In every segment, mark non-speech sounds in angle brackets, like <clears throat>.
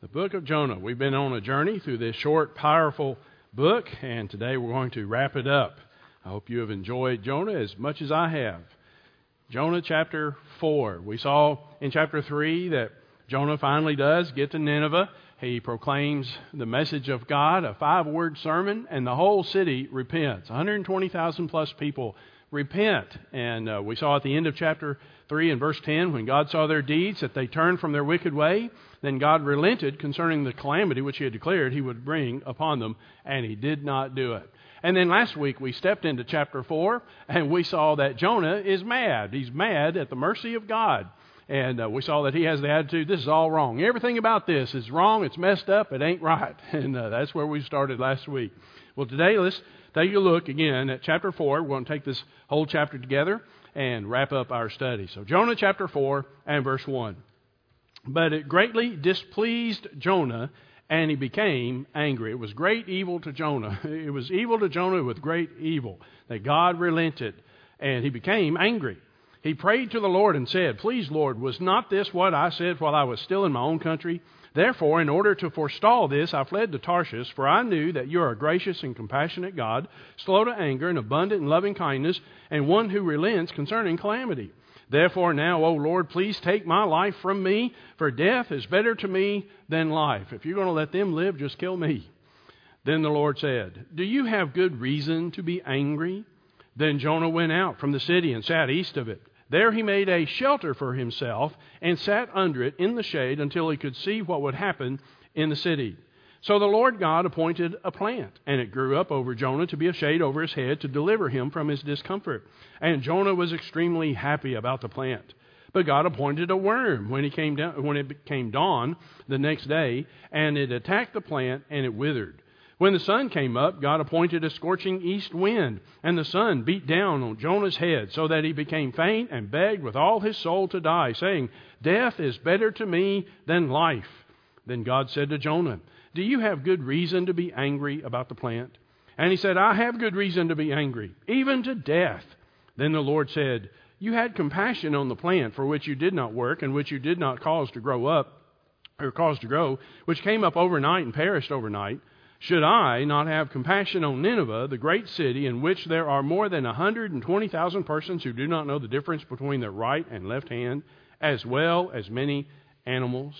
the book of Jonah. We've been on a journey through this short, powerful book, and today we're going to wrap it up. I hope you have enjoyed Jonah as much as I have. Jonah chapter 4. We saw in chapter 3 that Jonah finally does get to Nineveh. He proclaims the message of God, a five word sermon, and the whole city repents. 120,000 plus people repent. And uh, we saw at the end of chapter 3 and verse 10 when God saw their deeds, that they turned from their wicked way then God relented concerning the calamity which he had declared he would bring upon them, and he did not do it. And then last week we stepped into chapter 4, and we saw that Jonah is mad. He's mad at the mercy of God. And uh, we saw that he has the attitude, this is all wrong. Everything about this is wrong, it's messed up, it ain't right. <laughs> And uh, that's where we started last week. Well, today let's take a look again at chapter 4. We're going to take this whole chapter together and wrap up our study. So, Jonah chapter 4 and verse 1. But it greatly displeased Jonah, and he became angry. It was great evil to Jonah. <laughs> It was evil to Jonah with great evil that God relented, and he became angry. He prayed to the Lord and said, Please, Lord, was not this what I said while I was still in my own country? Therefore, in order to forestall this, I fled to Tarshish, for I knew that you are a gracious and compassionate God, slow to anger and abundant in loving kindness, and one who relents concerning calamity. Therefore, now, O Lord, please take my life from me, for death is better to me than life. If you're going to let them live, just kill me. Then the Lord said, Do you have good reason to be angry? Then Jonah went out from the city and sat east of it. There he made a shelter for himself and sat under it in the shade until he could see what would happen in the city. So the Lord God appointed a plant, and it grew up over Jonah to be a shade over his head to deliver him from his discomfort. And Jonah was extremely happy about the plant. But God appointed a worm when, he came down, when it came dawn the next day, and it attacked the plant and it withered. When the sun came up, God appointed a scorching east wind, and the sun beat down on Jonah's head, so that he became faint and begged with all his soul to die, saying, Death is better to me than life. Then God said to Jonah, do you have good reason to be angry about the plant? And he said, I have good reason to be angry, even to death. Then the Lord said, You had compassion on the plant for which you did not work and which you did not cause to grow up, or cause to grow, which came up overnight and perished overnight. Should I not have compassion on Nineveh, the great city in which there are more than 120,000 persons who do not know the difference between their right and left hand, as well as many animals?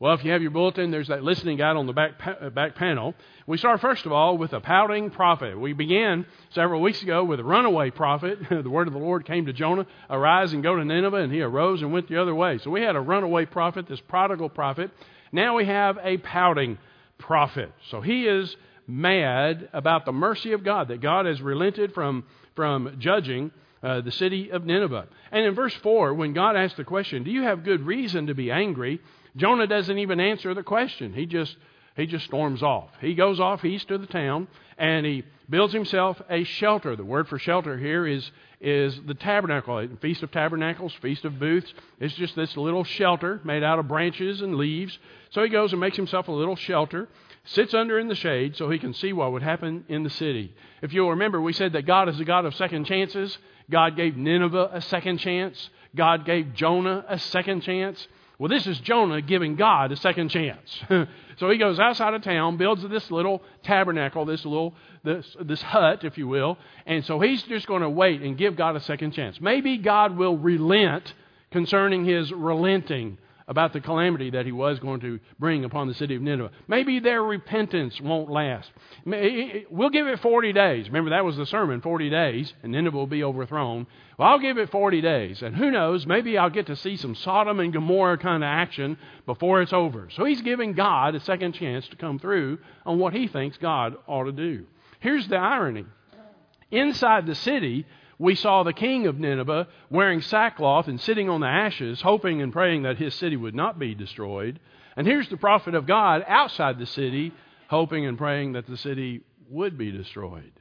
Well, if you have your bulletin, there's that listening guide on the back, pa- uh, back panel. We start, first of all, with a pouting prophet. We began several weeks ago with a runaway prophet. <laughs> the word of the Lord came to Jonah, arise and go to Nineveh, and he arose and went the other way. So we had a runaway prophet, this prodigal prophet. Now we have a pouting prophet. So he is mad about the mercy of God, that God has relented from, from judging uh, the city of Nineveh. And in verse 4, when God asks the question, Do you have good reason to be angry? Jonah doesn't even answer the question. He just he just storms off. He goes off east of the town and he builds himself a shelter. The word for shelter here is is the tabernacle, Feast of Tabernacles, Feast of Booths. It's just this little shelter made out of branches and leaves. So he goes and makes himself a little shelter, sits under in the shade so he can see what would happen in the city. If you'll remember, we said that God is a God of second chances. God gave Nineveh a second chance. God gave Jonah a second chance. Well, this is Jonah giving God a second chance. <laughs> so he goes outside of town, builds this little tabernacle, this little this this hut, if you will, and so he's just going to wait and give God a second chance. Maybe God will relent concerning his relenting about the calamity that he was going to bring upon the city of Nineveh. Maybe their repentance won't last. We'll give it 40 days. Remember, that was the sermon 40 days, and Nineveh will be overthrown. Well, I'll give it 40 days. And who knows, maybe I'll get to see some Sodom and Gomorrah kind of action before it's over. So he's giving God a second chance to come through on what he thinks God ought to do. Here's the irony inside the city, we saw the king of Nineveh wearing sackcloth and sitting on the ashes, hoping and praying that his city would not be destroyed. And here's the prophet of God outside the city, hoping and praying that the city would be destroyed.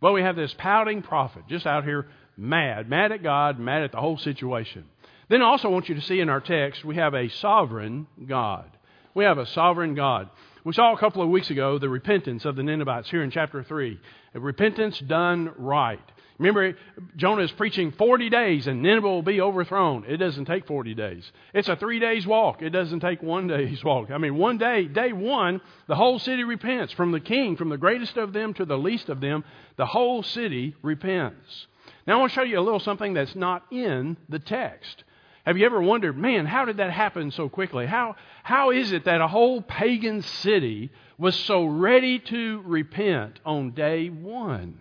Well, we have this pouting prophet just out here mad, mad at God, mad at the whole situation. Then I also want you to see in our text, we have a sovereign God. We have a sovereign God. We saw a couple of weeks ago the repentance of the Ninevites here in chapter 3. A repentance done right. Remember, Jonah is preaching 40 days and Nineveh will be overthrown. It doesn't take 40 days. It's a three days walk. It doesn't take one <laughs> day's walk. I mean, one day, day one, the whole city repents. From the king, from the greatest of them to the least of them, the whole city repents. Now, I want to show you a little something that's not in the text. Have you ever wondered, man, how did that happen so quickly? How, how is it that a whole pagan city was so ready to repent on day one?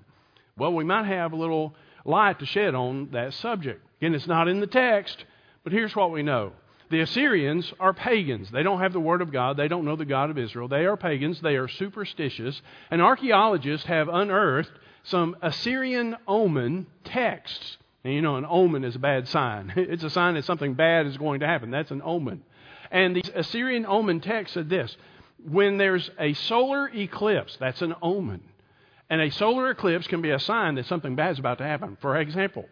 Well, we might have a little light to shed on that subject. Again, it's not in the text, but here's what we know. The Assyrians are pagans. They don't have the Word of God. They don't know the God of Israel. They are pagans. They are superstitious. And archaeologists have unearthed some Assyrian omen texts. And you know, an omen is a bad sign. <laughs> It's a sign that something bad is going to happen. That's an omen. And these Assyrian omen texts said this when there's a solar eclipse, that's an omen. And a solar eclipse can be a sign that something bad is about to happen. For example,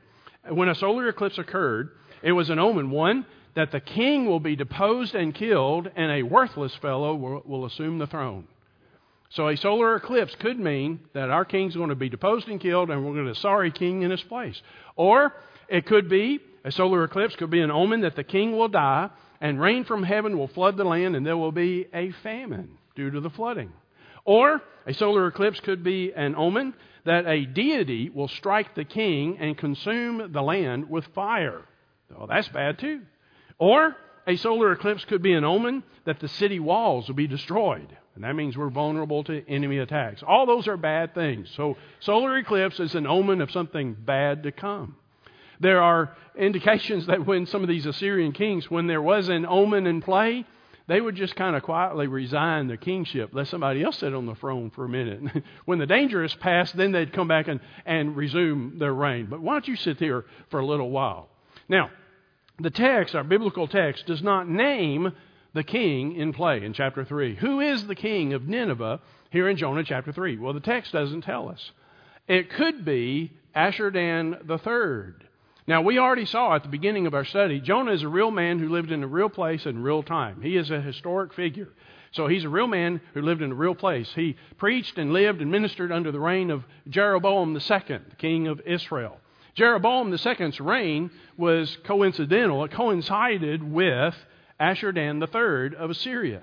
when a solar eclipse occurred, it was an omen. One, that the king will be deposed and killed, and a worthless fellow will, will assume the throne. So a solar eclipse could mean that our king's going to be deposed and killed, and we're going to sorry king in his place. Or it could be a solar eclipse could be an omen that the king will die, and rain from heaven will flood the land, and there will be a famine due to the flooding. Or a solar eclipse could be an omen that a deity will strike the king and consume the land with fire. Oh, that's bad too. Or a solar eclipse could be an omen that the city walls will be destroyed. And that means we're vulnerable to enemy attacks. All those are bad things. So, solar eclipse is an omen of something bad to come. There are indications <laughs> that when some of these Assyrian kings, when there was an omen in play, they would just kind of quietly resign the kingship, let somebody else sit on the throne for a minute. <laughs> when the danger is past, then they'd come back and, and resume their reign. But why don't you sit here for a little while? Now, the text, our biblical text, does not name the king in play in chapter 3. Who is the king of Nineveh here in Jonah chapter 3? Well, the text doesn't tell us. It could be Ashurdan the third. Now, we already saw at the beginning of our study, Jonah is a real man who lived in a real place in real time. He is a historic figure. So he's a real man who lived in a real place. He preached and lived and ministered under the reign of Jeroboam II, the king of Israel. Jeroboam II's reign was coincidental. It coincided with Ashurdan III of Assyria.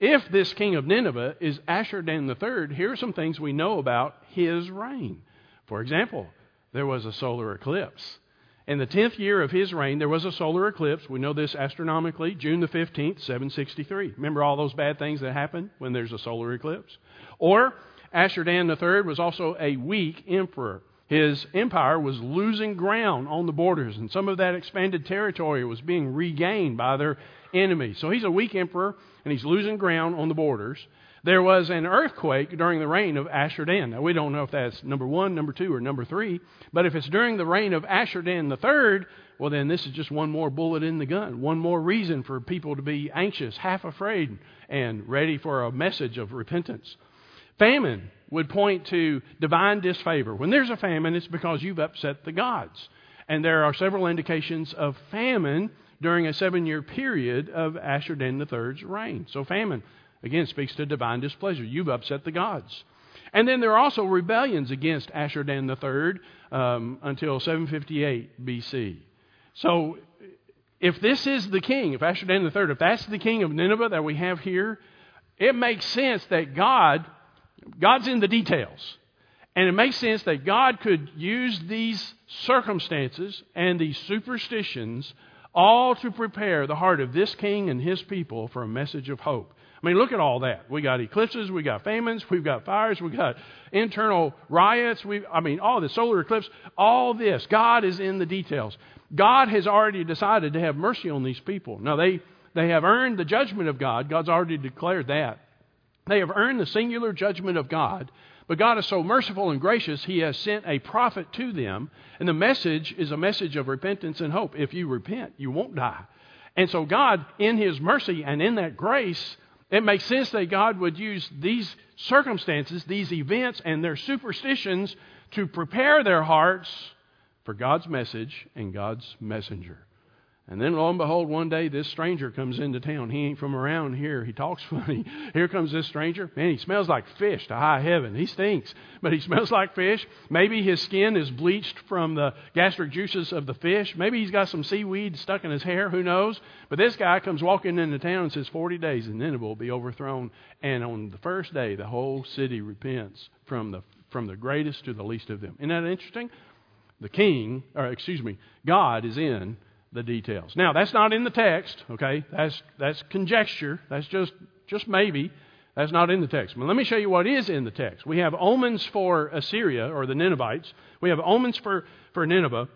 If this king of Nineveh is Ashurdan III, here are some things we know about his reign. For example, there was a solar eclipse. In the 10th year of his reign, there was a solar eclipse. We know this astronomically, June the 15th, 763. Remember all those bad things that happen when there's a solar eclipse? Or, Ashurdan III was also a weak emperor. His empire was losing ground on the borders, and some of that expanded territory was being regained by their enemies. So he's a weak emperor, and he's losing ground on the borders. There was an earthquake during the reign of Ashurdan. Now, we don't know if that's number one, number two, or number three, but if it's during the reign of Ashurdan the third, well, then this is just one more bullet in the gun, one more reason for people to be anxious, half afraid, and ready for a message of repentance. Famine would point to divine disfavor. When there's a famine, it's because you've upset the gods. And there are several indications of famine during a seven year period of Ashurdan III's reign. So, famine Again, speaks to divine displeasure. You've upset the gods. And then there are also rebellions against Ashurdan III um, until 758 BC. So, if this is the king, if Ashurdan III, if that's the king of Nineveh that we have here, it makes sense that God, God's in the details. And it makes sense that God could use these circumstances and these superstitions all to prepare the heart of this king and his people for a message of hope. I mean, look at all that. We got eclipses, we got famines, we've got fires, we've got internal riots. We, I mean, all the solar eclipse, all this. God is in the details. God has already decided to have mercy on these people. Now they they have earned the judgment of God. God's already declared that. They have earned the singular judgment of God. But God is so merciful and gracious, He has sent a prophet to them. And the message is a message of repentance and hope. If you repent, you won't die. And so, God, in His mercy and in that grace, it makes sense that God would use these circumstances, these events, and their superstitions to prepare their hearts for God's message and God's messenger. And then lo and behold, one day this stranger comes into town. He ain't from around here. He talks <laughs> funny. Here comes this stranger. Man, he smells like fish to high heaven. He stinks, but he <laughs> smells like fish. Maybe his skin is bleached from the gastric juices of the fish. Maybe he's got some seaweed stuck in his hair. Who knows? But this guy comes walking into town and says, 40 days and Nineveh will be overthrown. And on the first day, the whole city repents from the, from the greatest to the least of them. Isn't that interesting? The king, or excuse me, God is in the details. Now, that's not in the text, okay? That's, that's conjecture. That's just, just maybe. That's not in the text. But let me show you what is in the text. We have omens for Assyria, or the Ninevites. We have omens for, for Nineveh.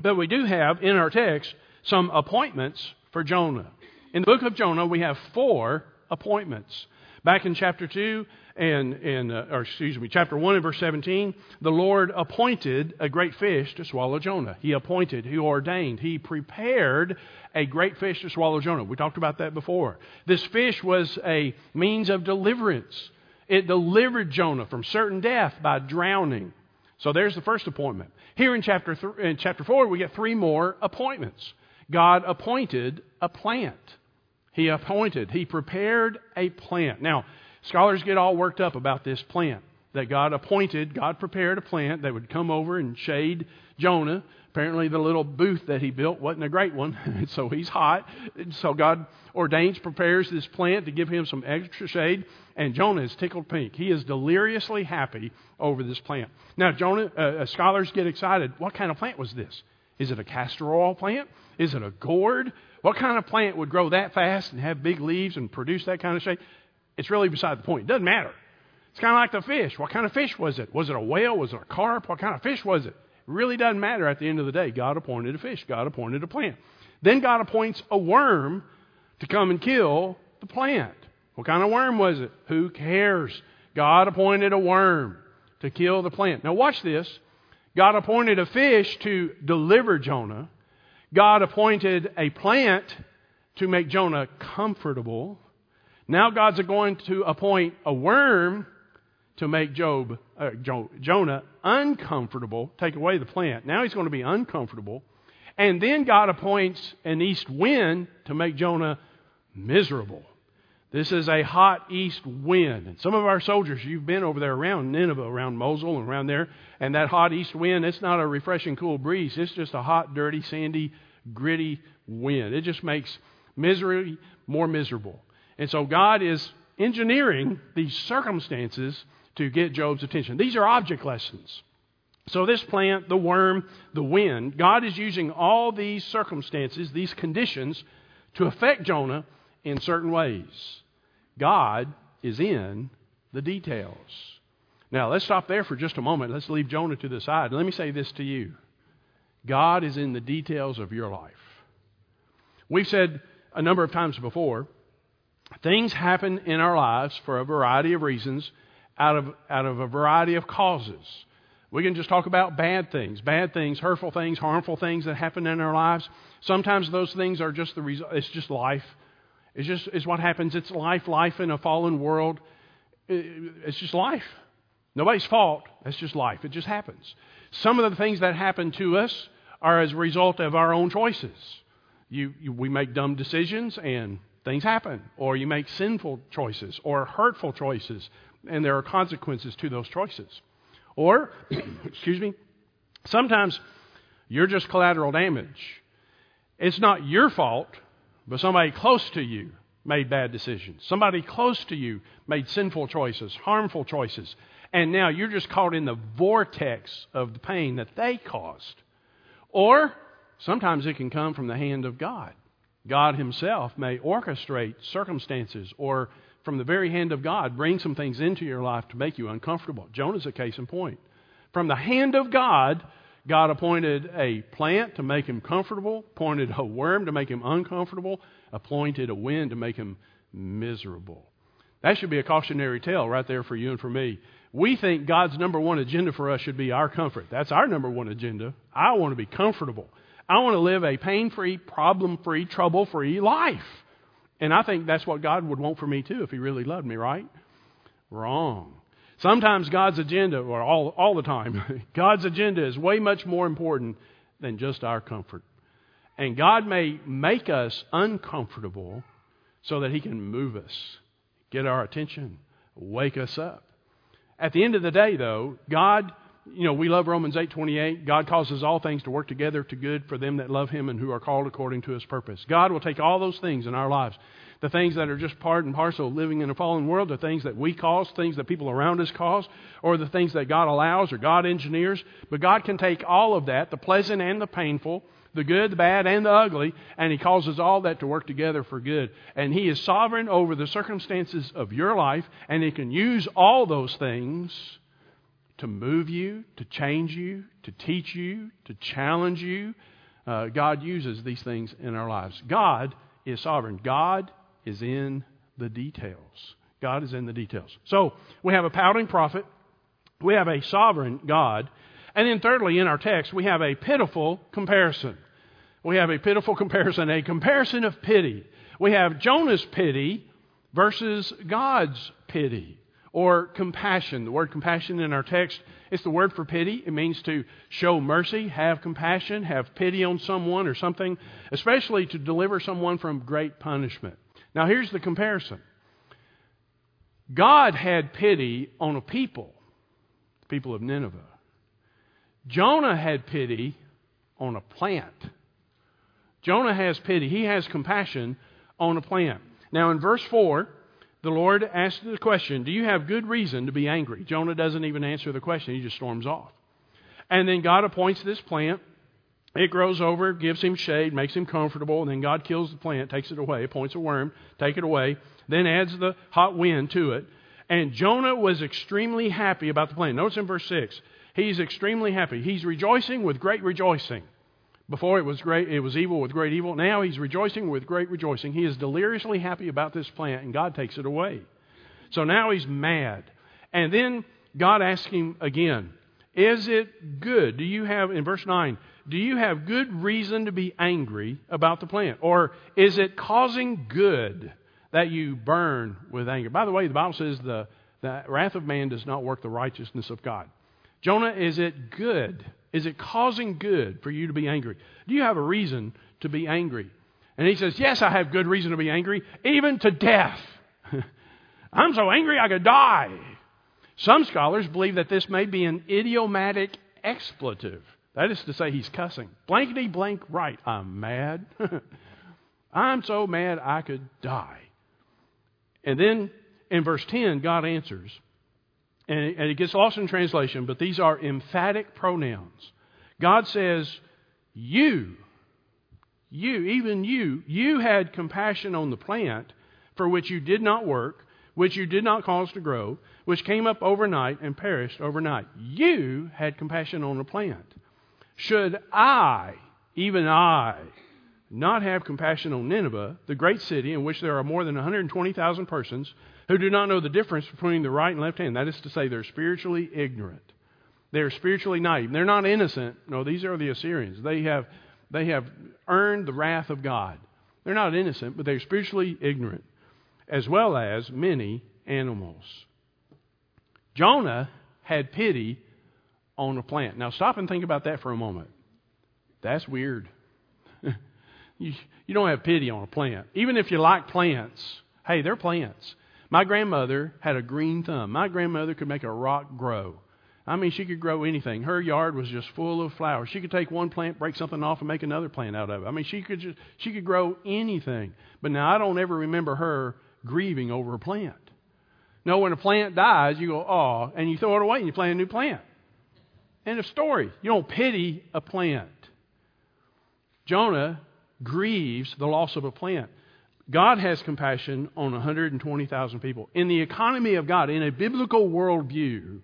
But we do have in our text some appointments for Jonah. In the book of Jonah, we have four appointments. Back in chapter 2, and, and uh, or excuse me, chapter 1 and verse 17, the Lord appointed a great fish to swallow Jonah. He appointed, He ordained, He prepared a great fish to swallow Jonah. We talked about that before. This fish was a means of deliverance. It delivered Jonah from certain death by drowning. So there's the first appointment. Here in chapter, th- in chapter 4, we get three more appointments. God appointed a plant. He appointed, He prepared a plant. Now, Scholars get all worked up about this plant that God appointed. God prepared a plant that would come over and shade Jonah. Apparently, the little booth that he built wasn't a great one, <laughs> so he's hot. So God ordains, prepares this plant to give him some extra shade, and Jonah is tickled pink. He is deliriously happy over this plant. Now, Jonah, uh, uh scholars get excited. What kind of plant was this? Is it a castor oil plant? Is it a gourd? What kind of plant would grow that fast and have big leaves and produce that kind of shape? It's really beside the point. It doesn't matter. It's kind of like the fish. What kind of fish was it? Was it a whale? Was it a carp? What kind of fish was it? It really doesn't matter at the end of the day. God appointed a fish. God appointed a plant. Then God appoints a worm to come and kill the plant. What kind of worm was it? Who cares? God appointed a worm to kill the plant. Now watch this. God appointed a fish to deliver Jonah. God appointed a plant to make Jonah comfortable. Now God's going to appoint a worm to make Job, uh, Jonah uncomfortable, take away the plant. Now he's going to be uncomfortable. And then God appoints an east wind to make Jonah miserable. This is a hot east wind. And some of our soldiers, you've been over there around Nineveh, around Mosul, and around there, and that hot east wind, it's not a refreshing, cool breeze. It's just a hot, dirty, sandy, gritty wind. It just makes misery more miserable. And so God is engineering these circumstances to get Job's attention. These are object lessons. So, this plant, the worm, the wind, God is using all these circumstances, these conditions, to affect Jonah in certain ways. God is in the details. Now, let's stop there for just a moment. Let's leave Jonah to the side. Let me say this to you God is in the details of your life. We've said a number of times before Things happen in our lives for a variety of reasons, out of, out of a variety of causes. We can just talk about bad things, bad things, hurtful things, harmful things that happen in our lives. Sometimes those things are just the result, it's just life. It's just it's what happens. It's life, life in a fallen world. It's just life. Nobody's fault. It's just life. It just happens. Some of the things that happen to us are as a result of our own choices. You, you, we make dumb decisions and things happen, or you make sinful choices or hurtful choices, and there are consequences to those choices. Or, <clears throat> excuse me, sometimes you're just collateral damage. It's not your fault, but somebody close to you made bad decisions. Somebody close to you made sinful choices, harmful choices, and now you're just caught in the vortex of the pain that they caused. Or sometimes it can come from the hand of God. God Himself may orchestrate circumstances or, from the very hand of God, bring some things into your life to make you uncomfortable. Jonah's a case in point. From the hand of God, God appointed a plant to make him comfortable, appointed a worm to make him uncomfortable, appointed a wind to make him miserable. That should be a cautionary tale right there for you and for me. We think God's number one agenda for us should be our comfort. That's our number one agenda. I want to be comfortable. I want to live a pain free, problem free, trouble free life. And I think that's what God would want for me too if He really loved me, right? Wrong. Sometimes God's agenda, or all, all the time, <laughs> God's agenda is way much more important than just our comfort. And God may make us uncomfortable so that He can move us, get our attention, wake us up. At the end of the day, though, God, you know, we love Romans 8:28. God causes all things to work together to good for them that love Him and who are called according to His purpose. God will take all those things in our lives, the things that are just part and parcel of living in a fallen world, the things that we cause, things that people around us cause, or the things that God allows or God engineers. But God can take all of that, the pleasant and the painful, the good, the bad, and the ugly, and He causes all that to work together for good. And He is sovereign over the circumstances of your life, and He can use all those things to move you, to change you, to teach you, to challenge you. Uh, God uses these things in our lives. God is sovereign. God is in the details. God is in the details. So we have a pouting prophet. We have a sovereign God. And then, thirdly, in our text, we have a pitiful comparison. We have a pitiful comparison, a comparison of pity. We have Jonah's pity versus God's pity or compassion. The word compassion in our text is the word for pity. It means to show mercy, have compassion, have pity on someone or something, especially to deliver someone from great punishment. Now, here's the comparison God had pity on a people, the people of Nineveh. Jonah had pity on a plant. Jonah has pity. He has compassion on a plant. Now, in verse 4, the Lord asks the question Do you have good reason to be angry? Jonah doesn't even answer the question, he just storms off. And then God appoints this plant. It grows over, gives him shade, makes him comfortable, and then God kills the plant, takes it away, appoints a worm, take it away, then adds the hot wind to it. And Jonah was extremely happy about the plant. Notice in verse 6 He's extremely happy. He's rejoicing with great rejoicing. Before it was great, it was evil with great evil. Now he's rejoicing with great rejoicing. He is deliriously happy about this plant, and God takes it away. So now he's mad. And then God asks him again, Is it good? Do you have, in verse 9, do you have good reason to be angry about the plant? Or is it causing good that you burn with anger? By the way, the Bible says the, the wrath of man does not work the righteousness of God. Jonah, is it good? Is it causing good for you to be angry? Do you have a reason to be angry? And he says, Yes, I have good reason to be angry, even to death. <laughs> I'm so angry I could die. Some scholars believe that this may be an idiomatic expletive. That is to say, he's cussing. Blankety blank right. I'm mad. <laughs> I'm so mad I could die. And then in verse 10, God answers and it, gets lost in translation, but these are emphatic pronouns. God says, You, you, even you, you had compassion on the plant for which you did not work, which you did not cause to grow, which came up overnight and perished overnight. You had compassion on the plant. Should I, even I, not have compassion on Nineveh, the great city in which there are more than 120,000 persons who do not know the difference between the right and left hand. That is to say, they're spiritually ignorant. They're spiritually naive. They're not innocent. No, these are the Assyrians. They have, they have earned the wrath of God. They're not innocent, but they're spiritually ignorant, as well as many animals. Jonah had pity on a plant. Now, stop and think about that for a moment. That's weird. <laughs> you, you don't have pity on a plant. Even if you like plants, hey, they're plants. My grandmother had a green thumb. My grandmother could make a rock grow. I mean, she could grow anything. Her yard was just full of flowers. She could take one plant, break something off, and make another plant out of it. I mean, she could just she could grow anything. But now I don't ever remember her grieving over a plant. No, when a plant dies, you go, oh, and you throw it away and you plant a new plant. End of story. You don't pity a plant. Jonah grieves the loss of a plant. God has compassion on 120,000 people. In the economy of God, in a biblical worldview,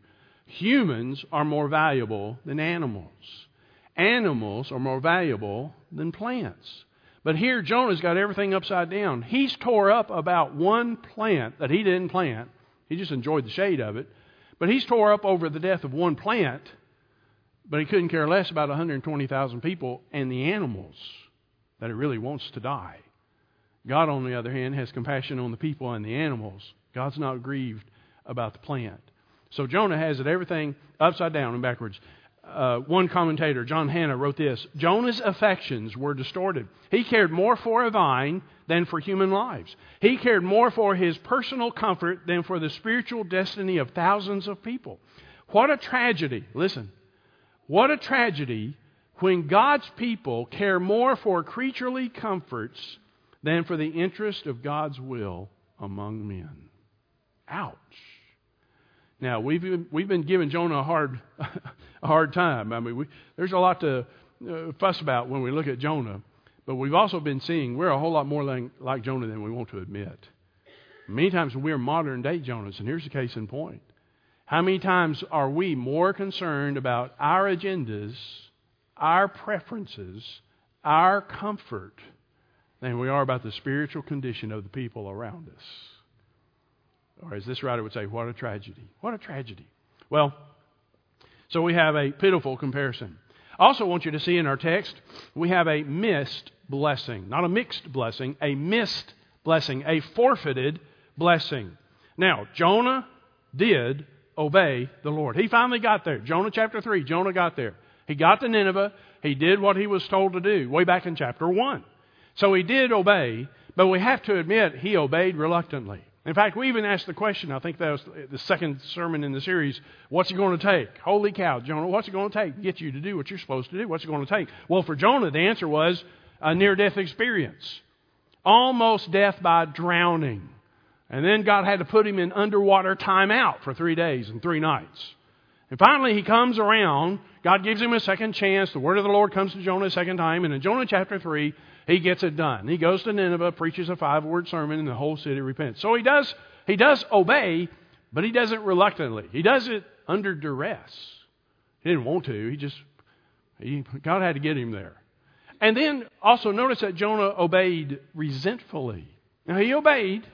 humans are more valuable than animals. Animals are more valuable than plants. But here, Jonah's got everything upside down. He's tore up about one plant that he didn't plant. He just enjoyed the shade of it. But he's tore up over the death of one plant, but he couldn't care less about 120,000 people and the animals that he really wants to die. God, on the other hand, has compassion on the people and the animals. God's not grieved about the plant. So Jonah has it everything upside down and backwards. uh, one commentator, John Hannah, wrote this Jonah's affections were distorted. He cared more for a vine than for human lives. He cared more for his personal comfort than for the spiritual destiny of thousands of people. What a tragedy. Listen. What a tragedy when God's people care more for creaturely comforts than for the interest of God's will among men. Ouch. Now we've been, we've been giving Jonah a hard <laughs> a hard time. I mean, we, there's a lot to uh, fuss about when we look at Jonah, but we've also been seeing we're a whole lot more like, like Jonah than we want to admit. Many times we're modern day Jonahs, and here's the case in point. How many times are we more concerned about our agendas, our preferences, our comfort than we are about the spiritual condition of the people around us? Or as this writer would say, what a tragedy. What a tragedy. Well, so we have a pitiful comparison. I also want you to see in our text, we have a missed blessing. Not a mixed blessing, a missed blessing, a forfeited blessing. Now, Jonah did obey the Lord. He finally got there. Jonah chapter 3, Jonah got there. He got to Nineveh. He did what he was told to do way back in chapter 1. So he did obey, but we have to admit he obeyed reluctantly. In fact, we even asked the question, I think that was the second sermon in the series, what's it going to take? Holy cow, Jonah, what's it going to take to get you to do what you're supposed to do? What's it going to take? Well, for Jonah, the answer was a near death experience. Almost death by drowning. And then God had to put him in underwater timeout for three days and three nights. And finally, he comes around. God gives him a second chance. The word of the Lord comes to Jonah a second time. And in Jonah chapter 3, he gets it done. He goes to Nineveh, preaches a five word sermon, and the whole city repents. So he does, he does obey, but he does it reluctantly. He does it under duress. He didn't want to. He just, he, God had to get him there. And then also notice that Jonah obeyed resentfully. Now he obeyed.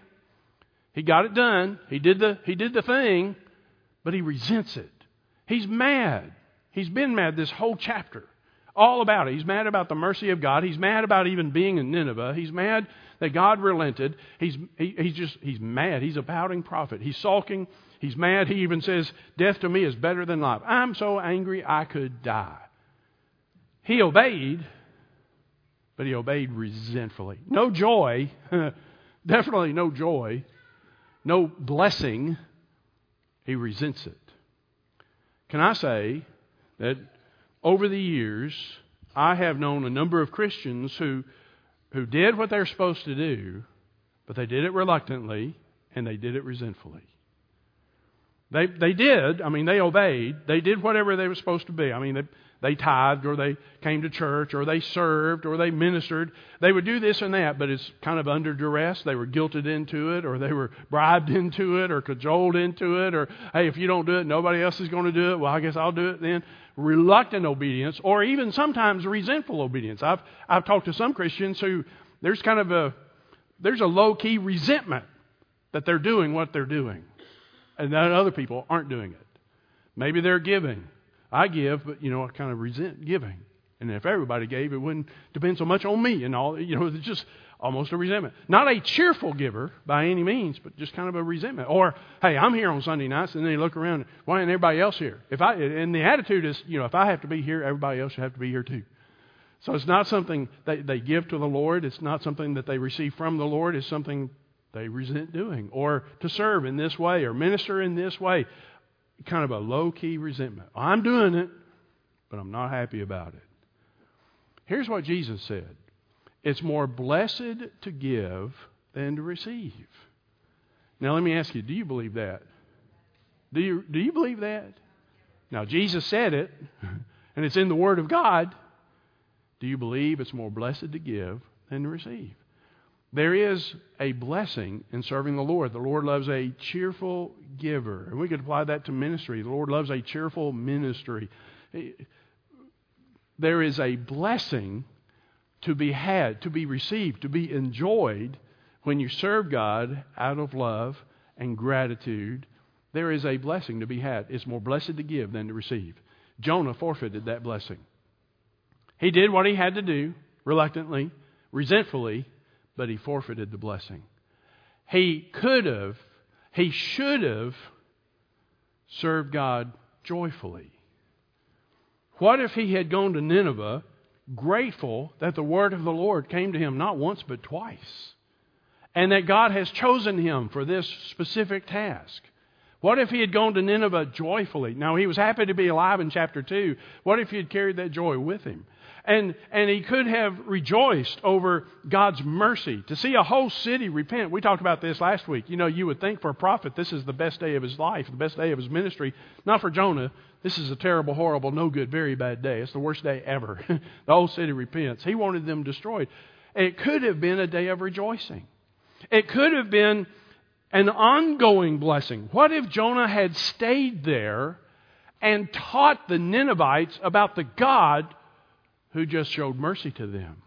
He got it done. He did the, he did the thing, but he resents it. He's mad. He's been mad this whole chapter. All about it. He's mad about the mercy of God. He's mad about even being in Nineveh. He's mad that God relented. He's, he, he's just, he's mad. He's a pouting prophet. He's sulking. He's mad. He even says, Death to me is better than life. I'm so angry I could die. He obeyed, but he obeyed resentfully. No joy, <laughs> definitely no joy, no blessing. He resents it. Can I say that over the years, I have known a number of Christians who, who did what they're supposed to do, but they did it reluctantly and they did it resentfully. They, they did, I mean, they obeyed. They did whatever they were supposed to be. I mean, they, they tithed or they came to church or they served or they ministered. They would do this and that, but it's kind of under duress. They were guilted into it or they were bribed <laughs> into it or cajoled into it or, hey, if you don't do it, nobody else is going to do it. Well, I guess I'll do it then reluctant obedience or even sometimes resentful obedience. I've, I've talked to some Christians who there's kind of a, there's a low key resentment that they're doing what they're doing and that other people aren't doing it. Maybe they're giving. I give, but you know, I kind of resent giving. And if everybody gave, it wouldn't depend so much on me and all. You know, <laughs> it's just almost a resentment. Not a cheerful giver by any means, but just kind of a resentment. Or, hey, I'm here on Sunday nights, and then you look around, why isn't everybody else here? If I and the attitude is, you know, if I have to be here, everybody else should have to be here too. So it's not something that they give to the Lord. It's not something that they receive from the Lord. It's something they resent doing, or to serve in this way, or minister in this way. Kind of a low key resentment. I'm doing it, but I'm not happy about it. Here's what Jesus said it's more blessed to give than to receive. Now, let me ask you do you believe that? Do you, do you believe that? Now, Jesus said it, <laughs> and it's in the Word of God. Do you believe it's more blessed to give than to receive? There is a blessing in serving the Lord. The Lord loves a cheerful giver. And we could apply that to ministry. The Lord loves a cheerful ministry. There is a blessing to be had, to be received, to be enjoyed when you serve God out of love and gratitude. There is a blessing to be had. It's more blessed to give than to receive. Jonah forfeited that blessing. He did what he had to do, reluctantly, resentfully, but he forfeited the blessing. He could have, he should have served God joyfully. What if he had gone to Nineveh grateful that the word of the Lord came to him not once but twice? And that God has chosen him for this specific task? What if he had gone to Nineveh joyfully? Now, he was happy to be alive in chapter 2. What if he had carried that joy with him? And, and he could have rejoiced over God's mercy to see a whole city repent. We talked about this last week. You know, you would think for a prophet, this is the best day of his life, the best day of his ministry. Not for Jonah. This is a terrible, horrible, no good, very bad day. It's the worst day ever. <laughs> the whole city repents. He wanted them destroyed. It could have been a day of rejoicing. It could have been an ongoing blessing. What if Jonah had stayed there and taught the Ninevites about the God who just showed mercy to them.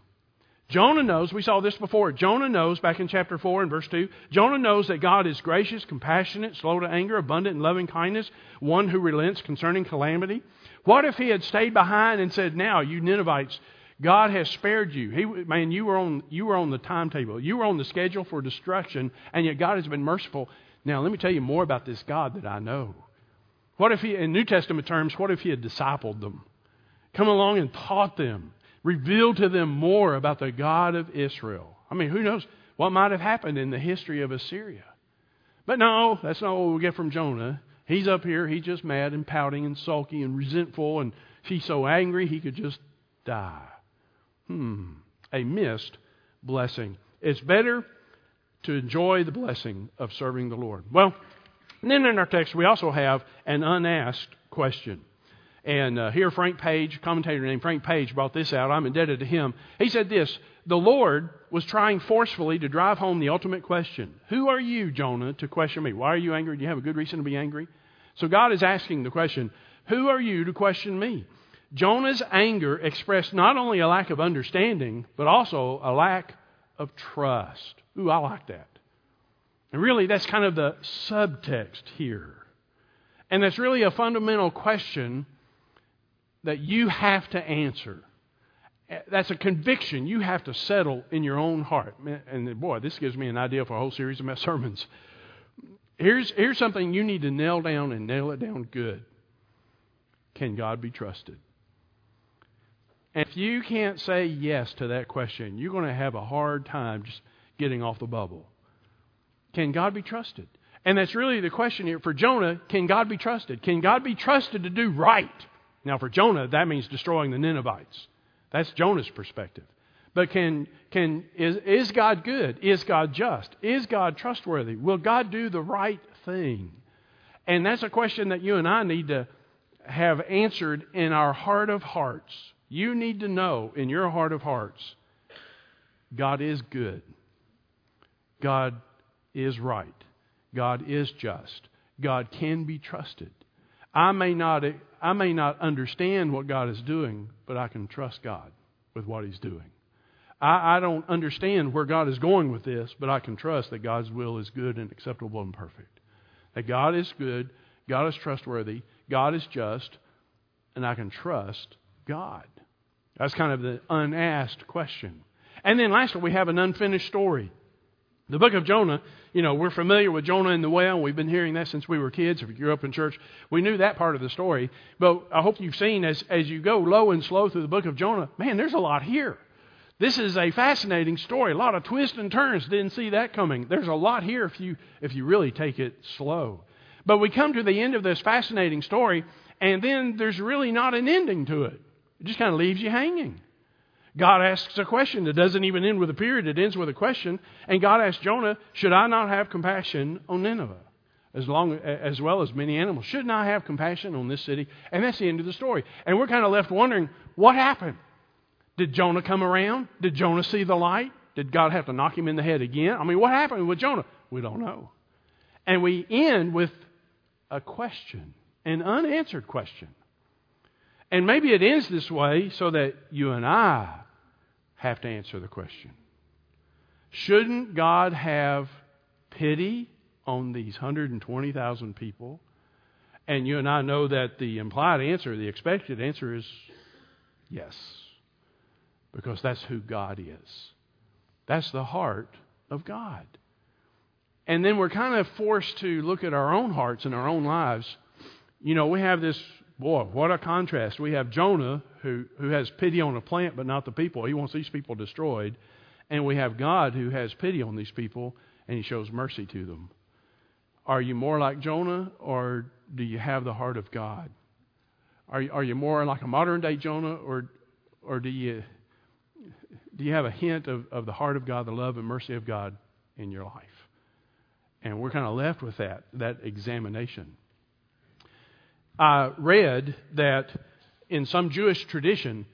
Jonah knows, we saw this before. Jonah knows, back in chapter 4 and verse 2, Jonah knows that God is gracious, compassionate, slow to anger, abundant in loving kindness, one who relents concerning calamity. What if he had stayed behind and said, Now, you Ninevites, God has spared you. He, man, you were, on, you were on the timetable. You were on the schedule for destruction, and yet God has been merciful. Now, let me tell you more about this God that I know. What if he, in New Testament terms, what if he had discipled them? come along and taught them, revealed to them more about the God of Israel. I mean, who knows what might have happened in the history of Assyria. But no, that's not what we get from Jonah. He's up here, he's just mad and pouting and sulky and resentful, and he's so angry he could just die. Hmm, a missed blessing. It's better to enjoy the blessing of serving the Lord. Well, then in our text, we also have an unasked question. And uh, here, Frank Page, commentator named Frank Page, brought this out. I'm indebted to him. He said this The Lord was trying forcefully to drive home the ultimate question Who are you, Jonah, to question me? Why are you angry? Do you have a good reason to be angry? So God is asking the question Who are you to question me? Jonah's anger expressed not only a lack of understanding, but also a lack of trust. Ooh, I like that. And really, that's kind of the subtext here. And that's really a fundamental question that you have to answer. Eh, that's a conviction you have to settle in your own heart. And boy, this gives me an idea for a whole series of my <laughs> sermons. Here's, here's something you need to nail down and nail it down good. Can God be trusted? And if you can't say yes to that question, you're going to have a hard time just getting off the bubble. Can God be trusted? And that's really the question here for Jonah. Can God be trusted? Can God be trusted to do right? Now, for Jonah, that means destroying the Ninevites. That's Jonah's perspective. But can, can, is, is God good? Is God just? Is God trustworthy? Will God do the right thing? And that's a question that you and I need to have answered in our heart of hearts. You need to know in your heart of hearts God is good. God is right. God is just. God can be trusted. I may not I may not understand what God is doing, but I can trust God with what He's doing. I, I don't understand where God is going with this, but I can trust that God's will is good and acceptable and perfect. That God is good, God is trustworthy, God is just, and I can trust God. That's kind of the unasked question. And then lastly, we have an unfinished story. The book of Jonah, you know, we're familiar with Jonah and the whale. We've been hearing that since we were kids. If you grew up in church, we knew that part of the story. But I hope you've seen as, as you go low and slow through the book of Jonah, man, there's a lot here. This is a fascinating story. A lot of twists and turns. Didn't see that coming. There's a lot here if you, if you really take it slow. But we come to the end of this fascinating story, and then there's really not an ending to it. It just kind of leaves you hanging. God asks a question that doesn't even end with a period, it ends with a question. And God asks Jonah, Should I not have compassion on Nineveh? As, long, as well as many animals. Shouldn't I have compassion on this city? And that's the end of the story. And we're kind of left wondering what happened? Did Jonah come around? Did Jonah see the light? Did God have to knock him in the head again? I mean, what happened with Jonah? We don't know. And we end with a question, an unanswered question. And maybe it ends this way so that you and I have to answer the question Shouldn't God have pity on these 120,000 people? And you and I know that the implied answer, the expected answer is yes, because that's who God is. That's the heart of God. And then we're kind of forced to look at our own hearts and our own lives. You know, we have this boy, what a contrast. We have Jonah, who, who has pity on a plant but not the people. He wants these people destroyed. And we have God, who has pity on these people, and he shows mercy to them. Are you more like Jonah, or do you have the heart of God? Are you, are you more like a modern day Jonah, or, or do, you, do you have a hint of, of the heart of God, the love and mercy of God in your life? And we're kind of left with that, that examination. I read that in some Jewish tradition,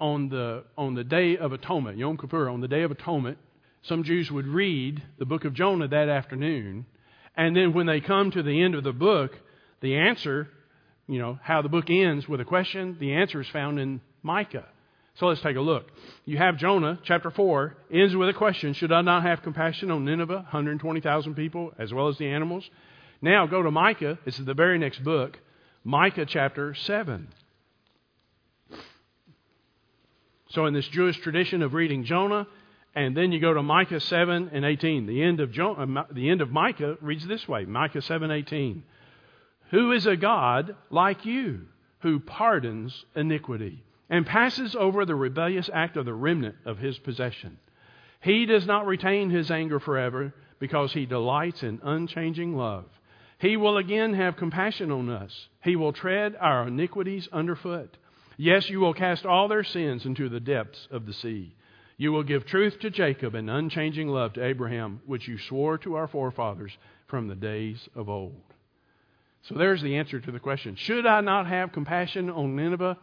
on the, on the Day of Atonement, Yom Kippur, on the Day of Atonement, some Jews would read the book of Jonah that afternoon, and then when they come to the end of the book, the answer, you know, how the book ends with a question, the answer is found in Micah. So let's take a look. You have Jonah, chapter 4, ends with a question Should I not have compassion on Nineveh, 120,000 people, as well as the animals? Now go to Micah. This is the very next book, Micah chapter 7. So, in this Jewish tradition of reading Jonah, and then you go to Micah 7 and 18. The end of, Jonah, uh, the end of Micah reads this way Micah 7 18. Who is a God like you who pardons iniquity and passes over the rebellious act of the remnant of his possession? He does not retain his anger forever because he delights in unchanging love. He will again have compassion on us. He will tread our iniquities underfoot. Yes, you will cast all their sins into the depths of the sea. You will give truth to Jacob and unchanging love to Abraham, which you swore to our forefathers from the days of old. So there's the answer to the question Should I not have compassion on Nineveh?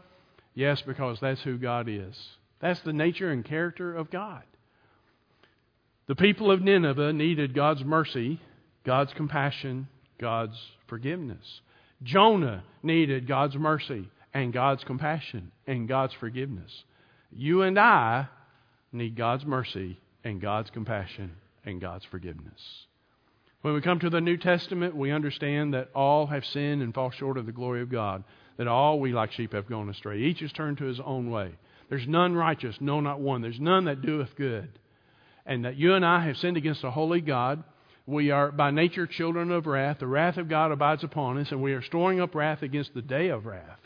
Yes, because that's who God is. That's the nature and character of God. The people of Nineveh needed God's mercy, God's compassion, God's forgiveness. Jonah needed God's mercy and God's compassion and God's forgiveness. You and I need God's mercy and God's compassion and God's forgiveness. When we come to the New Testament, we understand that all have sinned and fall short of the glory of God, that all we like sheep have gone astray. Each has turned to his own way. There's none righteous, no, not one. There's none that doeth good. And that you and I have sinned against a holy God. We are by nature children of wrath. The wrath of God abides upon us, and we are storing up wrath against the day of wrath.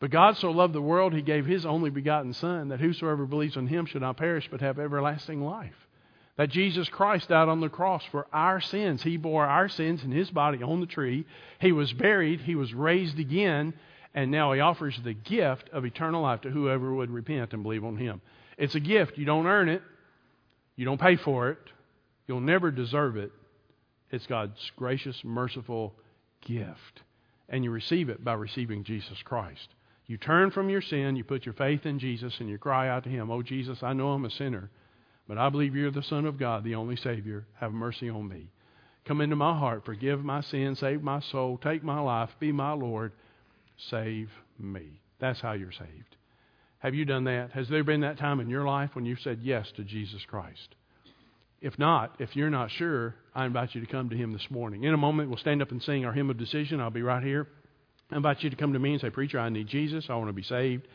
But God so loved the world, he gave his only begotten Son, that whosoever believes in him should not perish, but have everlasting life. That Jesus Christ died on the cross for our sins. He bore our sins in his body on the tree. He was buried, he was raised again, and now he offers the gift of eternal life to whoever would repent and believe on him. It's a gift. You don't earn it, you don't pay for it, you'll never deserve it. It's God's gracious, merciful gift. And you receive it by receiving Jesus Christ. You turn from your sin, you put your faith in Jesus, and you cry out to Him, Oh, Jesus, I know I'm a sinner, but I believe you're the Son of God, the only Savior. Have mercy on me. Come into my heart, forgive my sin, save my soul, take my life, be my Lord, save me. That's how you're saved. Have you done that? Has there been that time in your life when you said yes to Jesus Christ? If not, if you're not sure, I invite you to come to Him this morning. In a moment, we'll stand up and sing our hymn of decision. I'll be right here. I invite you to come to me and say, Preacher, I need Jesus. I want to be saved.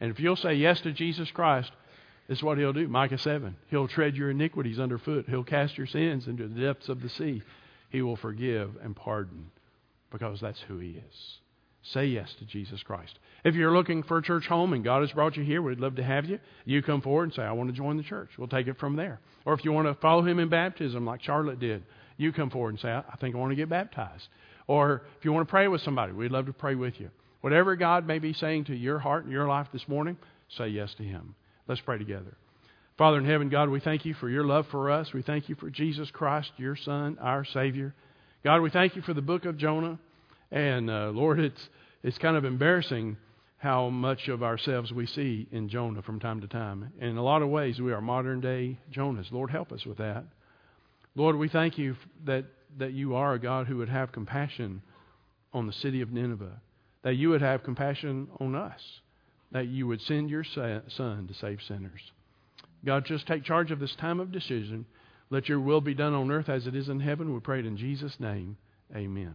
And if you'll say yes to Jesus Christ, this is what he'll do. Micah 7. He'll tread your iniquities underfoot. He'll cast your sins into the depths of the sea. He will forgive and pardon because that's who he is. Say yes to Jesus Christ. If you're looking for a church home and God has brought you here, we'd love to have you. You come forward and say, I want to join the church. We'll take it from there. Or if you want to follow him in baptism like Charlotte did, you come forward and say, I think I want to get baptized. Or if you want to pray with somebody, we'd love to pray with you. Whatever God may be saying to your heart and your life this morning, say yes to Him. Let's pray together. Father in heaven, God, we thank you for your love for us. We thank you for Jesus Christ, your Son, our Savior. God, we thank you for the book of Jonah. And uh, Lord, it's, it's kind of embarrassing how much of ourselves we see in Jonah from time to time. In a lot of ways, we are modern day Jonahs. Lord, help us with that. Lord, we thank you that that you are a God who would have compassion on the city of Nineveh, that you would have compassion on us, that you would send your Son to save sinners. God, just take charge of this time of decision. Let your will be done on earth as it is in heaven. We pray it in Jesus' name. Amen.